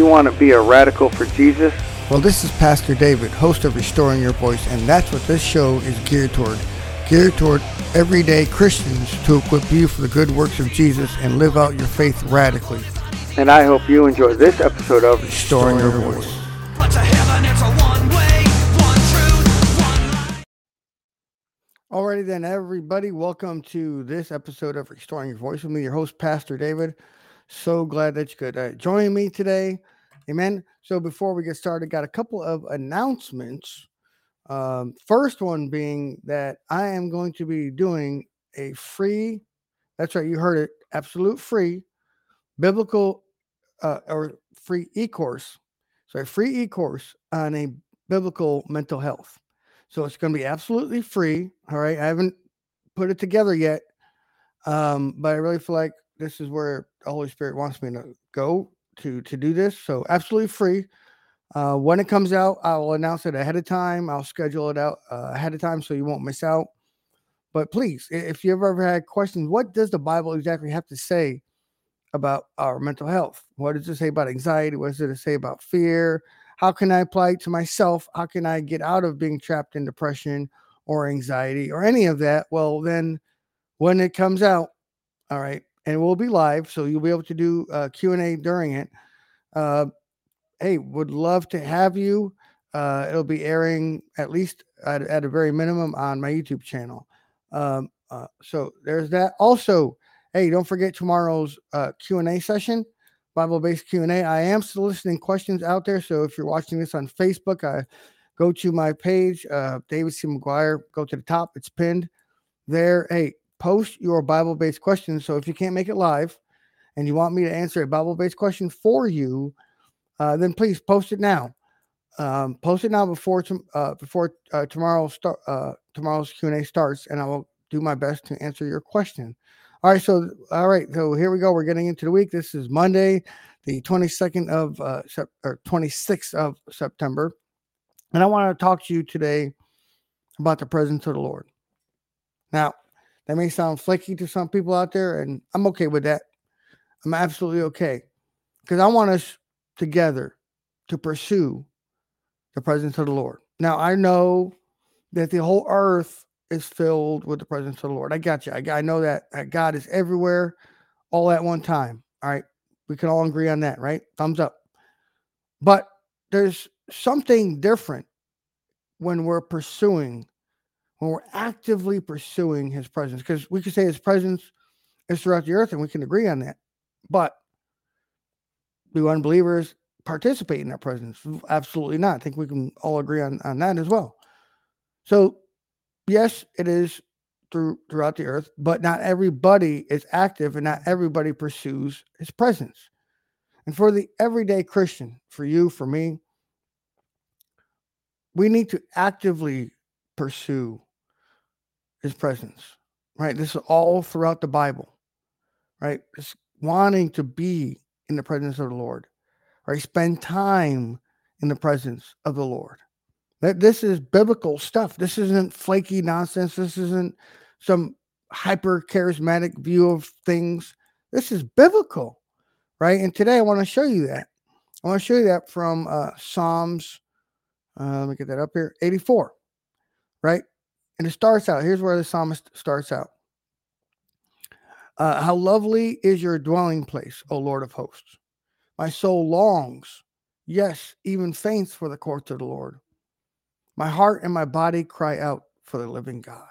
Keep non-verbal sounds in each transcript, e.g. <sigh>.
You want to be a radical for Jesus? Well, this is Pastor David, host of Restoring Your Voice, and that's what this show is geared toward. Geared toward everyday Christians to equip you for the good works of Jesus and live out your faith radically. And I hope you enjoy this episode of Restoring Your Voice. But to heaven it's a one way, one truth, one life. Alrighty then, everybody, welcome to this episode of Restoring Your Voice with me, your host, Pastor David. So glad that you could uh, join me today. Amen. So before we get started, got a couple of announcements. Um, first one being that I am going to be doing a free, that's right, you heard it, absolute free biblical uh, or free e-course. So a free e-course on a biblical mental health. So it's going to be absolutely free. All right. I haven't put it together yet. Um, but I really feel like this is where the Holy Spirit wants me to go to to do this. So absolutely free. Uh, when it comes out, I will announce it ahead of time. I'll schedule it out uh, ahead of time so you won't miss out. But please, if you've ever had questions, what does the Bible exactly have to say about our mental health? What does it say about anxiety? What does it say about fear? How can I apply it to myself? How can I get out of being trapped in depression or anxiety or any of that? Well, then when it comes out, all right, and we'll be live, so you'll be able to do uh, Q and A during it. Uh, hey, would love to have you. Uh, it'll be airing at least at, at a very minimum on my YouTube channel. Um, uh, so there's that. Also, hey, don't forget tomorrow's uh, Q and A session, Bible-based Q and A. I am soliciting questions out there, so if you're watching this on Facebook, I go to my page, uh, David C. McGuire. Go to the top; it's pinned there. Hey, post your Bible-based questions. So if you can't make it live, and you want me to answer a Bible-based question for you, uh, then please post it now. Um, post it now before tom- uh, before uh, tomorrow start uh, tomorrow's Q and A starts, and I will do my best to answer your question. All right, so all right, so here we go. We're getting into the week. This is Monday, the twenty second of uh, sep- or twenty sixth of September, and I want to talk to you today about the presence of the Lord. Now, that may sound flaky to some people out there, and I'm okay with that. I'm absolutely okay because I want us together to pursue the presence of the Lord. Now, I know that the whole earth is filled with the presence of the Lord. I got you. I, I know that, that God is everywhere all at one time. All right. We can all agree on that, right? Thumbs up. But there's something different when we're pursuing, when we're actively pursuing his presence, because we could say his presence is throughout the earth and we can agree on that. But do unbelievers participate in that presence? Absolutely not. I think we can all agree on, on that as well. So, yes, it is through throughout the earth, but not everybody is active and not everybody pursues his presence. And for the everyday Christian, for you, for me, we need to actively pursue his presence, right? This is all throughout the Bible, right? It's wanting to be in the presence of the Lord, right? Spend time in the presence of the Lord. That this is biblical stuff. This isn't flaky nonsense. This isn't some hyper charismatic view of things. This is biblical, right? And today I want to show you that. I want to show you that from uh, Psalms. Uh, let me get that up here. 84, right? And it starts out. Here's where the psalmist starts out. Uh, how lovely is your dwelling place, O Lord of hosts. My soul longs, yes, even faints for the courts of the Lord. My heart and my body cry out for the living God.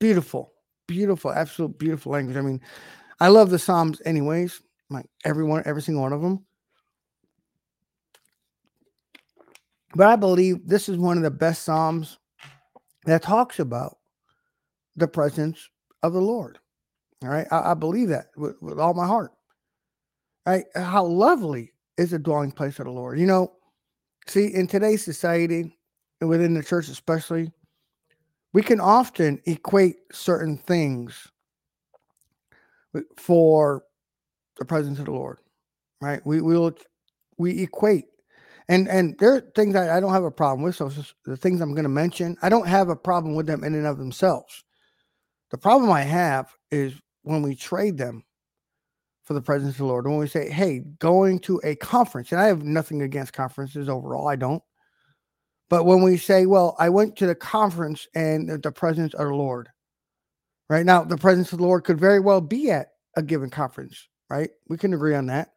Beautiful, beautiful, absolute beautiful language. I mean, I love the Psalms, anyways. Like everyone, every single one of them. But I believe this is one of the best Psalms that talks about the presence of the Lord. All right. I, I believe that with, with all my heart. Right. How lovely is the dwelling place of the Lord. You know, see, in today's society, and within the church especially, we can often equate certain things for the presence of the Lord. Right. We will we equate. And and there are things I, I don't have a problem with. So the things I'm going to mention, I don't have a problem with them in and of themselves. The problem I have is when we trade them for the presence of the Lord. When we say, hey, going to a conference, and I have nothing against conferences overall, I don't. But when we say, well, I went to the conference and the- the presence of the Lord, right now, the presence of the Lord could very well be at a given conference, right? We can agree on that.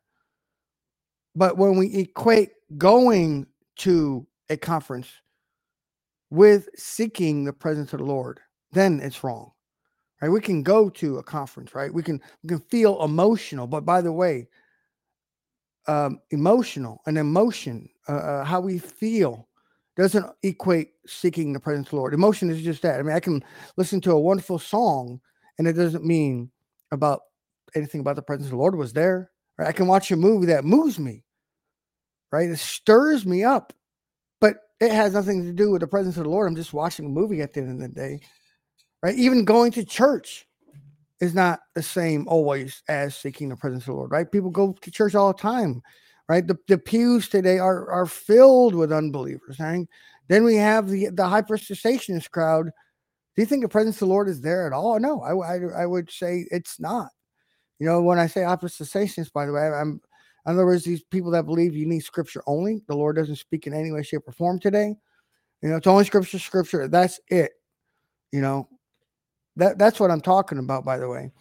But when we equate going to a conference with seeking the presence of the Lord, then it's wrong. Right? We can go to a conference, right? We can we can feel emotional, but by the way, um, emotional and emotion, uh, uh, how we feel, doesn't equate seeking the presence of the Lord. Emotion is just that. I mean, I can listen to a wonderful song, and it doesn't mean about anything about the presence of the Lord was there. Right? I can watch a movie that moves me, right? It stirs me up, but it has nothing to do with the presence of the Lord. I'm just watching a movie at the end of the day, right? Even going to church is not the same always as seeking the presence of the Lord, right? People go to church all the time, right? The, the pews today are are filled with unbelievers. Right? Then we have the the hyper cessationist crowd. Do you think the presence of the Lord is there at all? No, I I would say it's not. You know, when I say hyper cessationist, by the way, I'm in other words, these people that believe you need scripture only, the Lord doesn't speak in any way, shape, or form today. You know, it's only scripture, scripture. That's it. You know, that that's what I'm talking about, by the way.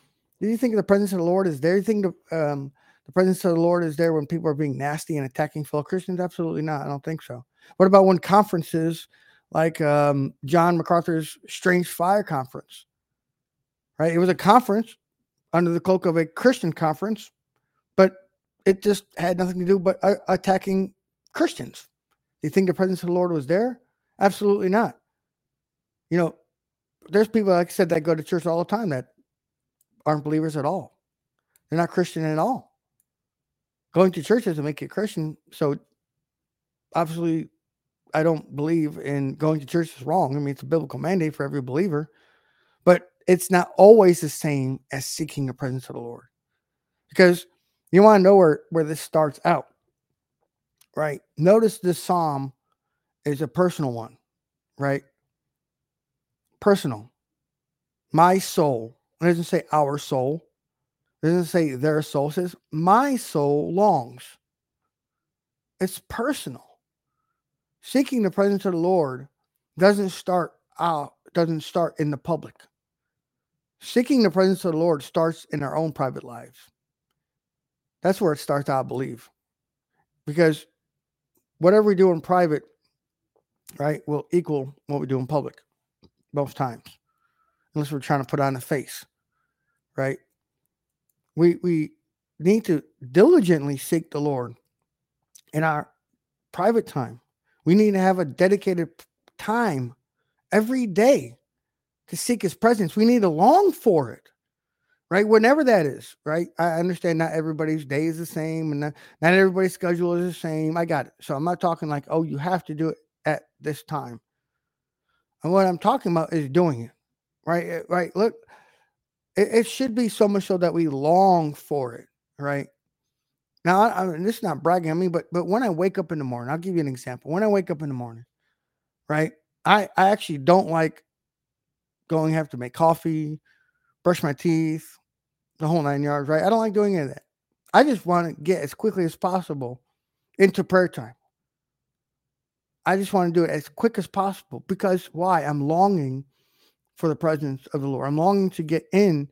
Do you think the presence of the Lord is there? You think the um the presence of the Lord is there when people are being nasty and attacking fellow Christians? Absolutely not. I don't think so. What about when conferences like um, John MacArthur's Strange Fire Conference? Right, it was a conference under the cloak of a Christian conference, but it just had nothing to do but uh, attacking Christians. Do you think the presence of the Lord was there? Absolutely not. You know, there's people like I said that go to church all the time that aren't believers at all. They're not Christian at all. Going to church doesn't make you Christian. So obviously, I don't believe in going to church is wrong. I mean, it's a biblical mandate for every believer, but it's not always the same as seeking the presence of the Lord. Because you want to know where, where this starts out, right? Notice this psalm is a personal one, right? Personal. My soul. It doesn't say our soul. It doesn't say their soul. It says my soul longs. It's personal. Seeking the presence of the Lord doesn't start out, doesn't start in the public. Seeking the presence of the Lord starts in our own private lives. That's where it starts, I believe. Because whatever we do in private, right, will equal what we do in public most times. Unless we're trying to put on a face, right? We we need to diligently seek the Lord in our private time. We need to have a dedicated time every day to seek his presence. We need to long for it, right? Whenever that is, right? I understand not everybody's day is the same and not, not everybody's schedule is the same. I got it. So I'm not talking like, oh, you have to do it at this time. And what I'm talking about is doing it, right? Eh, Right. Look, it, it should be so much so that we long for it, right? Now, I, I mean, this is not bragging on me, but but when I wake up in the morning, I'll give you an example. When I wake up in the morning, right? I I actually don't like going have to make coffee, brush my teeth, the whole nine yards, right? I don't like doing any of that. I just want to get as quickly as possible into prayer time. I just want to do it as quick as possible because why? I'm longing for the presence of the Lord. I'm longing to get in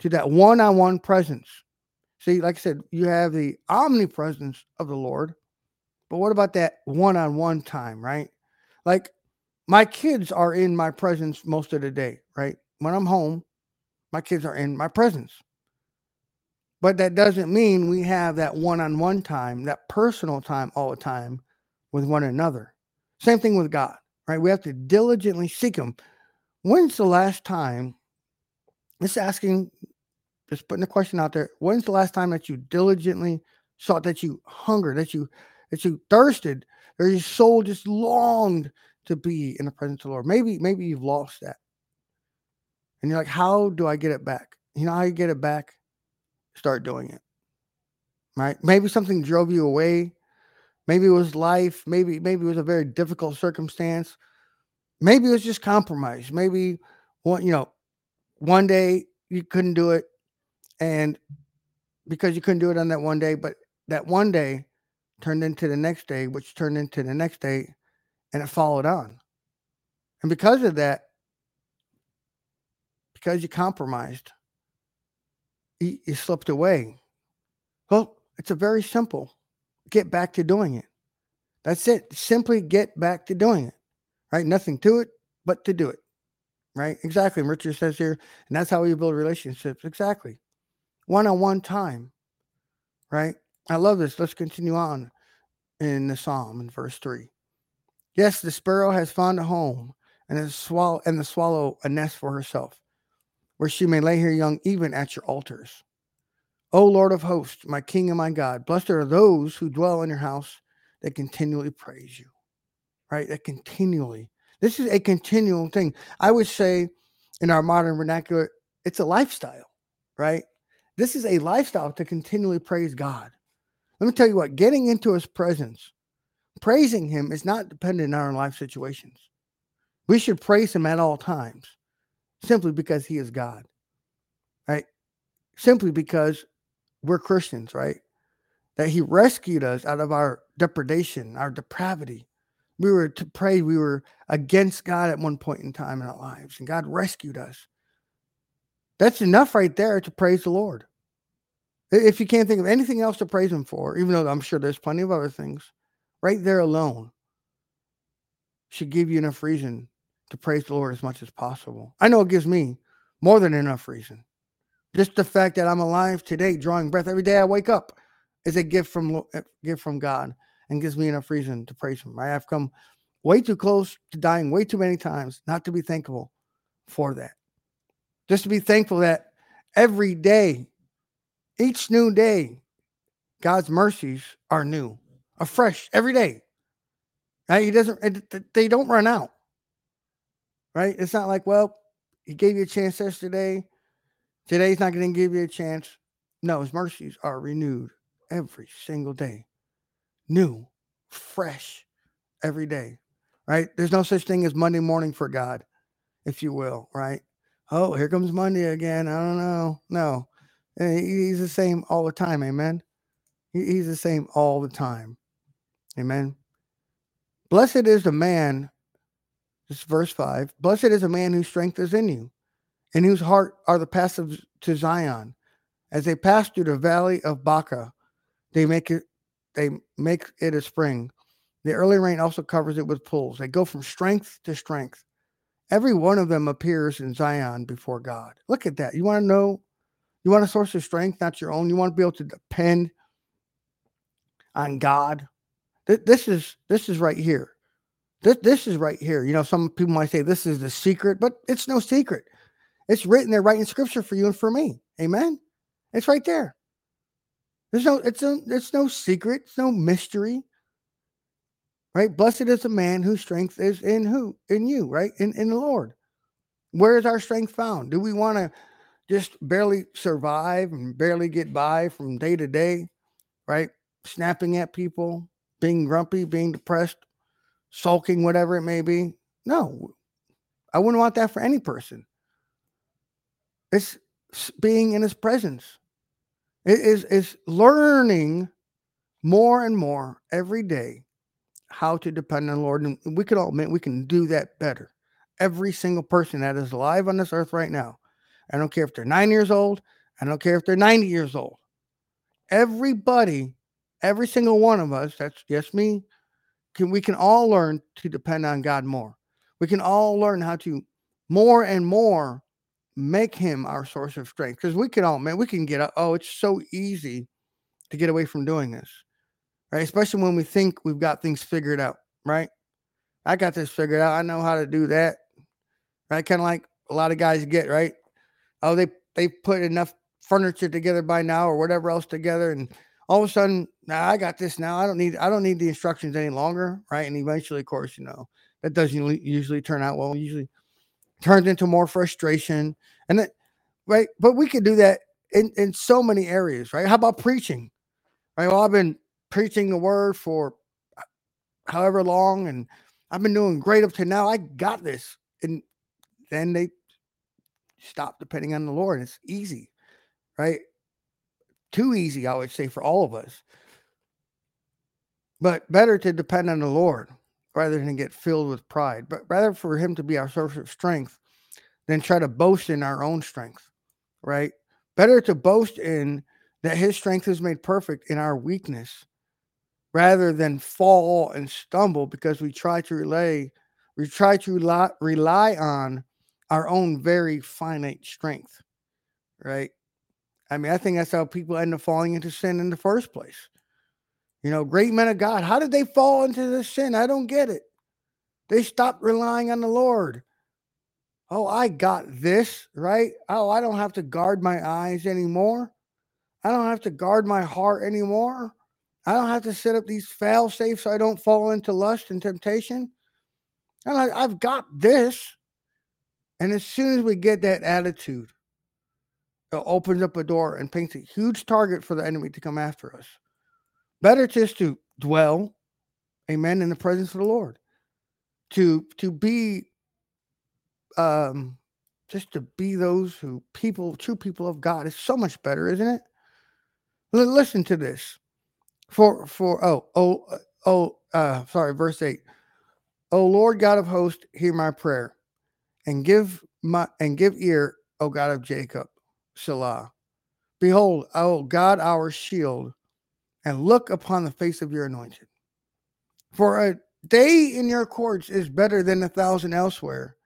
to that one-on-one presence. See, like I said, you have the omnipresence of the Lord, but what about that one-on-one time, right? Like my kids are in my presence most of the day, right? When I'm home, my kids are in my presence. But that doesn't mean we have that one-on-one time, that personal time all the time with one another. Same thing with God, right? We have to diligently seek him. When's the last time? Just asking, just putting the question out there. When's the last time that you diligently sought that you hungered, that you that you thirsted, or your soul just longed to be in the presence of the Lord? Maybe, maybe you've lost that. And you're like, how do I get it back? You know how you get it back? Start doing it. Right? Maybe something drove you away. Maybe it was life. Maybe, maybe it was a very difficult circumstance. Maybe it was just compromise. Maybe one, you know, one day you couldn't do it. And because you couldn't do it on that one day, but that one day turned into the next day, which turned into the next day, and it followed on. And because of that, because you compromised, you, you slipped away. Well, it's a very simple get back to doing it. That's it. Simply get back to doing it. Right? Nothing to it but to do it. Right? Exactly. And Richard says here, and that's how you build relationships. Exactly. One on one time. Right? I love this. Let's continue on in the psalm in verse 3. Yes, the sparrow has found a home and swallow and the swallow a nest for herself, where she may lay her young even at your altars. O Lord of hosts, my King and my God, blessed are those who dwell in your house that continually praise you. Right? That continually. This is a continual thing. I would say in our modern vernacular, it's a lifestyle, right? This is a lifestyle to continually praise God. Let me tell you what, getting into his presence, praising him is not dependent on our life situations. We should praise him at all times simply because he is God, right? Simply because we're Christians, right? That he rescued us out of our depredation, our depravity. We were to pray, we were against God at one point in time in our lives, and God rescued us. That's enough right there to praise the Lord. If you can't think of anything else to praise him for, even though I'm sure there's plenty of other things, right there alone should give you enough reason to praise the Lord as much as possible. I know it gives me more than enough reason. Just the fact that I'm alive today, drawing breath every day I wake up, is a gift from a eh, gift from God, and gives me enough reason to praise Him. I have come way too close to dying way too many times not to be thankful for that. Just to be thankful that every day, each new day, God's mercies are new, afresh every day. He doesn't. Eh, it- They don't run out. Right? It's not like, well, He gave you a chance yesterday. Today's not going to give you a chance. No, His mercies are renewed every single day, new, fresh, every day. Right? There's no such thing as Monday morning for God, if you will. Right? Oh, here comes Monday again. I don't know. No, Eh, He's the same all the time. Amen. He's the same all the time. Amen. Blessed is the man, this is verse 5. Blessed is a man whose strength is in you, and whose heart are the passives to Zion. As they pass through the valley of Baca, they make it they make it a spring. The early rain also covers it with pools. They go from strength to strength. Every one of them appears in Zion before God. Look at that. You want to know, you want a source of strength, not your own. You want to be able to depend on God. This is this is right here. This this is right here. You know, some people might say this is the secret, but it's no secret. It's written there right in scripture for you and for me. Amen. It's right there. There's no, it's no, it's no secret, it's no mystery. Right? Blessed is the man whose strength is in who? In you, right? In in the Lord. Where is our strength found? Do we want to just barely survive and barely get by from day to day, right? Snapping at people, being grumpy, being depressed, sulking, whatever it may be. No, I wouldn't want that for any person. It's being in his presence. It is is learning more and more every day how to depend on the Lord. And we can all admit we can do that better. Every single person that is alive on this earth right now. I don't care if they're nine years old. I don't care if they're 90 years old. Everybody, every single one of us, that's yes, me, can we can all learn to depend on God more. We can all learn how to more and more make him our source of strength. Because we can all, man, we can get, up oh, it's so easy to get away from doing this, right? Especially when we think we've got things figured out, right? I got this figured out. I know how to do that, right? Kind of like a lot of guys get, right? Oh, they they put enough furniture together by now or whatever else together, and all of a sudden, now I got this now. I don't need I don't need the instructions any longer, right? And eventually, of course, you know that doesn't usually- turn out well. Usually turns into more frustration, and that right. But we could do that in in so many areas, right? How about preaching? Right. Well, I've been preaching the word for uh, however long, and I've been doing great up to now. I got this, and then they stop depending on the Lord. It's easy, right? Too easy, I would say, for all of us. But better to depend on the Lord rather than get filled with pride, but rather for Him to be our source of strength than try to boast in our own strength, right? Better to boast in that His strength is made perfect in our weakness rather than fall and stumble because we try to relay, we try to rely, rely on our own very finite strength, right? I mean, I think that's how people end up falling into sin in the first place. You know, great men of God, how did they fall into this sin? I don't get it. They stopped relying on the Lord. Oh, I got this, right? Oh, I don't have to guard my eyes anymore. I don't have to guard my heart anymore. I don't have to set up these fail safes so I don't fall into lust and temptation. And I, I've got this. And as soon as we get that attitude, it opens up a door and paints a huge target for the enemy to come after us. Better just to dwell, amen, in the presence of the Lord. To to be um just to be those who people, true people of God is so much better, isn't it? L- listen to this. For for oh oh uh, oh uh sorry, verse 8. O Lord God of hosts, hear my prayer and give my and give ear, O God of Jacob. Selah. Behold, O God, our shield, and look upon the face of your anointed. For a day in your courts is better than a thousand elsewhere.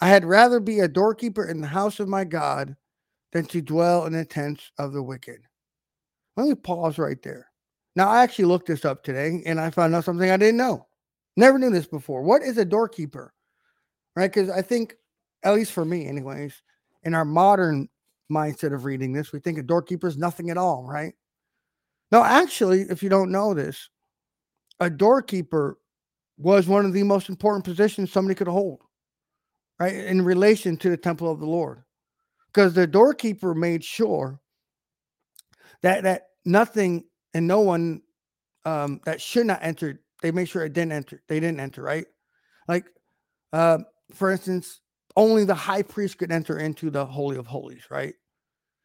I had rather be a doorkeeper in the house of my God than to dwell in the tents of the wicked. Let me pause right there. Now, I actually looked this up today and I found out something I didn't know. Never knew this before. What is a doorkeeper? Right? Because I think, at least for me, anyways, in our modern mindset of reading this, we think a doorkeeper is nothing at all, right? No, actually, if you don't know this, a doorkeeper was one of the most important positions somebody could hold, right? In relation to the temple of the Lord. Because the doorkeeper made sure that that nothing and no one um that should not enter, they made sure it didn't enter. They didn't enter, right? Like uh, for instance, only the high priest could enter into the holy of holies, right?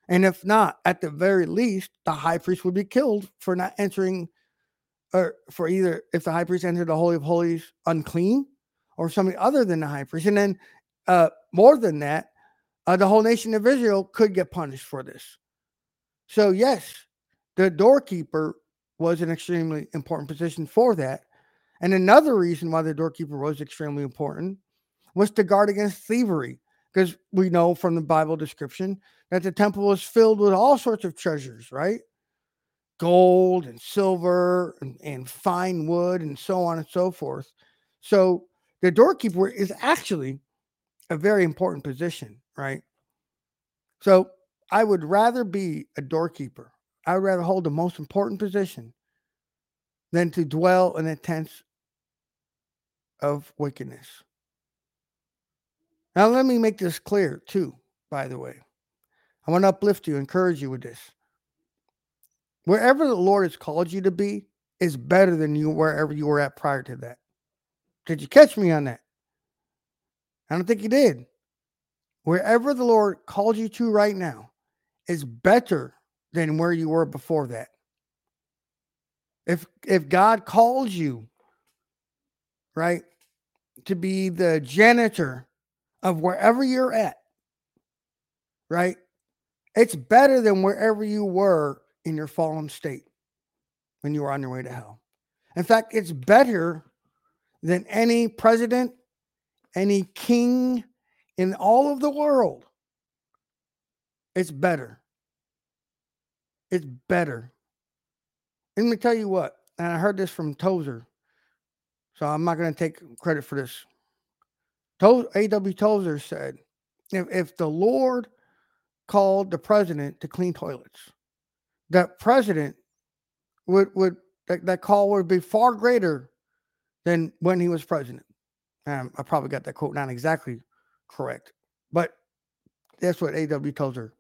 And if not, at the very least, the high priest would be killed for not entering, or for either if the high priest entered the holy of holies unclean, or somebody other than the high priest. And then, uh, more than that, uh, the whole nation of Israel could get punished for this. So yes, the doorkeeper was an extremely important position for that. And another reason why the doorkeeper was extremely important was to guard against thievery, because we know from the Bible description that the temple was filled with all sorts of treasures, right? Gold and silver and, and fine wood and so on and so forth. So the doorkeeper is actually a very important position, right? So I would rather be a doorkeeper. I would rather hold the most important position than to dwell in the tents of wickedness. Now, let me make this clear too, by the way. I want to uplift you, encourage you with this. Wherever the Lord has called you to be is better than you wherever you were at prior to that. Did you catch me on that? I don't think you did. Wherever the Lord called you to right now is better than where you were before that. If if God calls you, right, to be the janitor of wherever you're at, right? It's better than wherever you were in your fallen state when you were on your way to hell. In fact, it's better than any president, any king in all of the world. It's better. It's better. Let me tell you what, and I heard this from Tozer, so I'm not going to take credit for this. A.W. Tozer said, if, if the Lord called the president to clean toilets, that president would would that, that call would be far greater than when he was president. Um, I probably got that quote not exactly correct, but that's what A.W. Tozer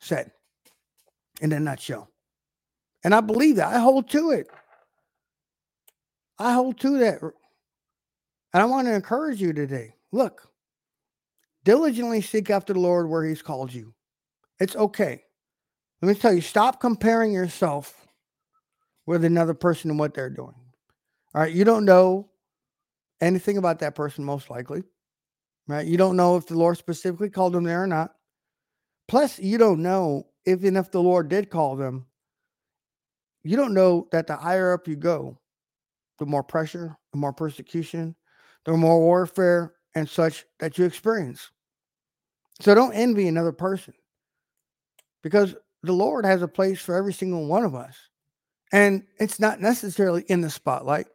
said in a nutshell. And I believe that. I hold to it. I hold to that. And I want to encourage you today. Look, diligently seek after the Lord where He's called you. It's okay. Let me tell you, stop comparing yourself with another person and what they're doing. All right. You don't know anything about that person, most likely. Right. You don't know if the Lord specifically called them there or not. Plus, you don't know and if the Lord did call them. You don't know that the higher up you go, the more pressure, the more persecution, the more warfare and such that you experience. So don't envy another person because the Lord has a place for every single one of us. And it's not necessarily in the spotlight,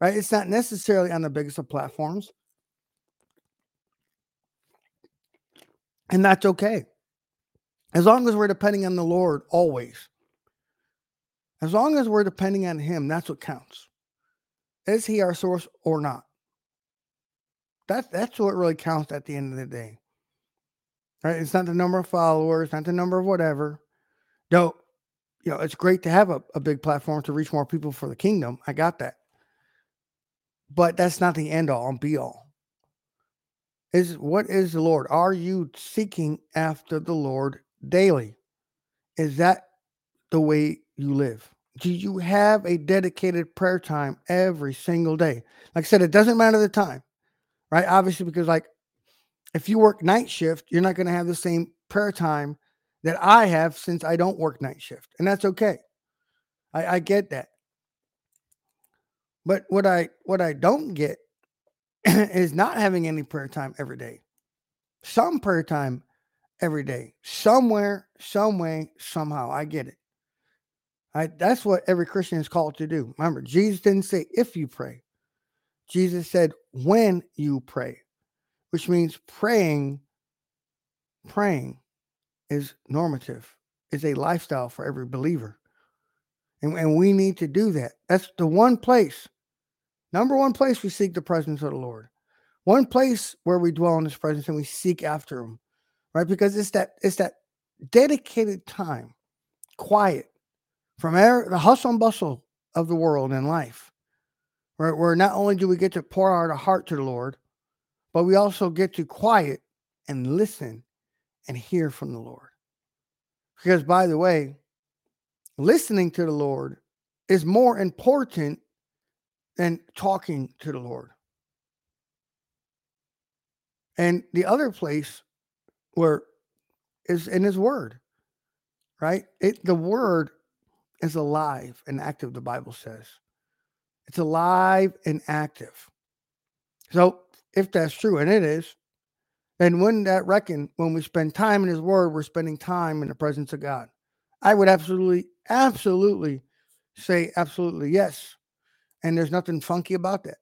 right? It's not necessarily on the biggest of platforms. And that's okay. As long as we're depending on the Lord always. As long as we're depending on Him, that's what counts. Is He our source or not? That's that's what really counts at the end of the day. Right? It's not the number of followers, not the number of whatever. No, you know, it's great to have a, a big platform to reach more people for the kingdom. I got that. But that's not the end all and be all. Is what is the Lord? Are you seeking after the Lord daily? Is that the way you live? Do you have a dedicated prayer time every single day? Like I said, it doesn't matter the time, right? Obviously, because like if you work night shift, you're not going to have the same prayer time that I have since I don't work night shift, and that's okay. I, I get that. But what I what I don't get <clears throat> is not having any prayer time every day. Some prayer time every day, somewhere, some way, somehow. I get it. I, that's what every Christian is called to do. Remember, Jesus didn't say if you pray. Jesus said when you pray, which means praying, praying is normative, is a lifestyle for every believer. And, and we need to do that. That's the one place, number one place we seek the presence of the Lord. One place where we dwell in his presence and we seek after him, right? Because it's that it's that dedicated time, quiet from air, the hustle and bustle of the world and life, where, where not only do we get to pour out our heart to the Lord, but we also get to quiet and listen and hear from the Lord. Because, by the way, listening to the Lord is more important than talking to the Lord. And the other place where is in his word, right? It the word is alive and active, the Bible says. It's alive and active. So if that's true, and it is, then wouldn't that reckon when we spend time in his word, we're spending time in the presence of God? I would absolutely, absolutely say absolutely yes. And there's nothing funky about that.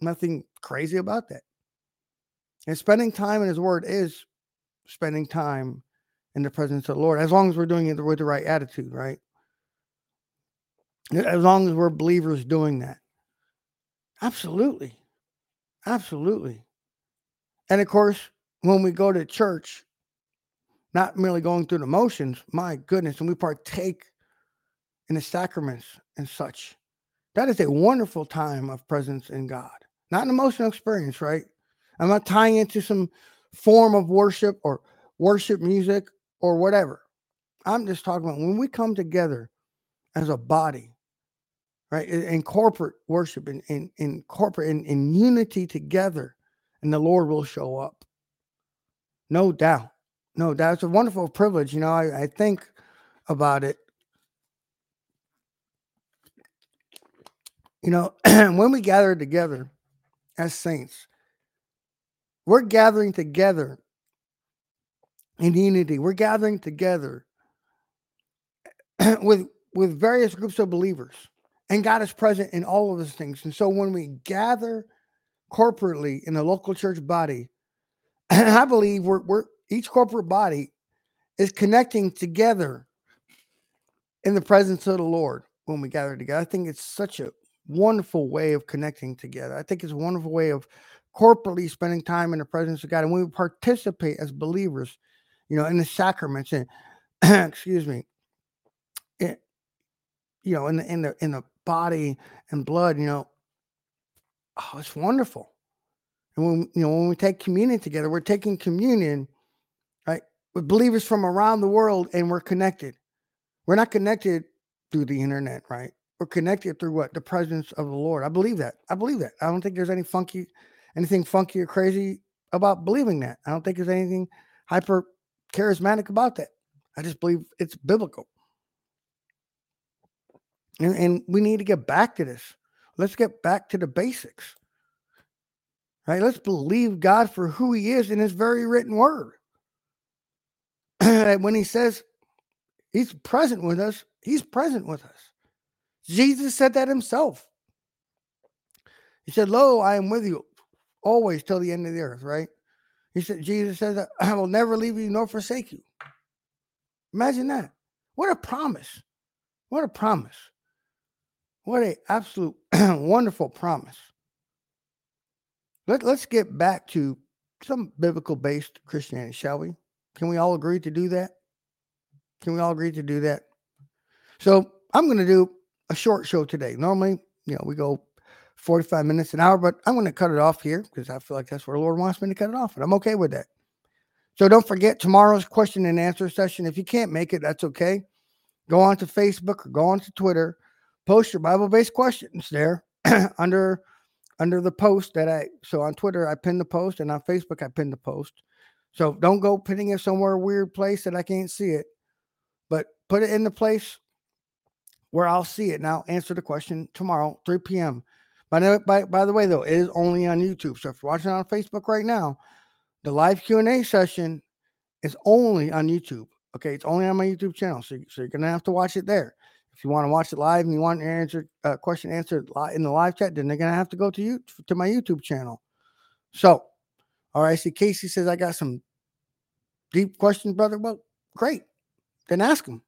Nothing crazy about that. And spending time in his word is spending time in the presence of the Lord, as long as we're doing it with the right attitude, right? As long as we're believers doing that. Absolutely. Absolutely. And of course, when we go to church, not merely going through the motions, my goodness, and we partake in the sacraments and such, that is a wonderful time of presence in God. Not an emotional experience, right? I'm not tying into some form of worship or worship music or whatever. I'm just talking about when we come together as a body, right? In, in corporate worship, in, in, in corporate, in, in unity together, and the Lord will show up. No doubt. No doubt. It's a wonderful privilege. You know, I, I think about it. You know, <clears throat> when we gather together as saints, we're gathering together in unity. We're gathering together <clears throat> with with various groups of believers. And God is present in all of those things. And so when we gather corporately in the local church body, <clears throat> I believe we're, we're each corporate body is connecting together in the presence of the Lord when we gather together. I think it's such a wonderful way of connecting together. I think it's a wonderful way of corporately spending time in the presence of God. And we participate as believers, you know, in the sacraments and <clears throat> excuse me, it, you know, in the in the in the body and blood, you know, oh, it's wonderful. And when you know when we take communion together, we're taking communion, right, with believers from around the world, and we're connected. We're not connected through the internet, right? We're connected through what? The presence of the Lord. I believe that. I believe that. I don't think there's any funky, anything funky or crazy about believing that. I don't think there's anything hyper charismatic about that. I just believe it's biblical. And, and we need to get back to this. Let's get back to the basics. Right? Let's believe God for who he is in his very written word. <clears throat> when he says he's present with us, he's present with us. Jesus said that himself. He said, Lo, I am with you always till the end of the earth, right? He said, Jesus says, I will never leave you nor forsake you. Imagine that. What a promise. What a promise. What a absolute <clears throat> wonderful promise. Let, let's get back to some biblical based Christianity, shall we? Can we all agree to do that? Can we all agree to do that? So I'm going to do a short show today. Normally, you know, we go 45 minutes an hour, but I'm going to cut it off here because I feel like that's where the Lord wants me to cut it off, and I'm okay with that. So don't forget tomorrow's question and answer session. If you can't make it, that's okay. Go on to Facebook or go on to Twitter, post your Bible-based questions there <clears throat> under under the post that I so on Twitter I pinned the post and on Facebook I pinned the post. So don't go pinning it somewhere weird place that I can't see it, but put it in the place where I'll see it. Now answer the question tomorrow, 3 p.m. By the, by, by the way, though, it is only on YouTube. So if you're watching on Facebook right now, the live Q&A session is only on YouTube. Okay, it's only on my YouTube channel. So, so you're gonna have to watch it there. If you want to watch it live and you want your answer uh, question answered in the live chat, then they're gonna have to go to you to my YouTube channel. So, all right. See, Casey says I got some deep questions, brother. Well, great. Then ask them,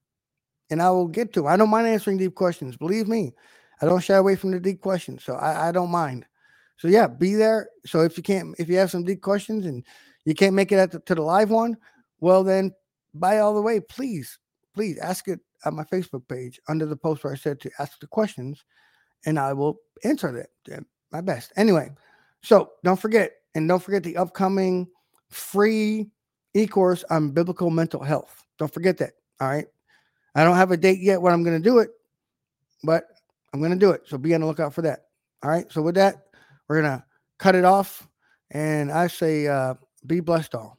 and I will get to. 'em. I don't mind answering deep questions. Believe me, I don't shy away from the deep questions, so I, I don't mind. So yeah, be there. So if you can't, if you have some deep questions and you can't make it at the, to the live one, well then, by all the way, please, please ask it on my Facebook page under the post where I said to ask the questions, and I will answer uh, my best. Anyway, so don't forget, and don't forget the upcoming free e-course on biblical mental health. Don't forget that. All right. I don't have a date yet when I'm going to do it, but I'm going to do it. So be on the lookout for that. All right. So with that, we're going to cut it off. And I say, uh, be blessed all.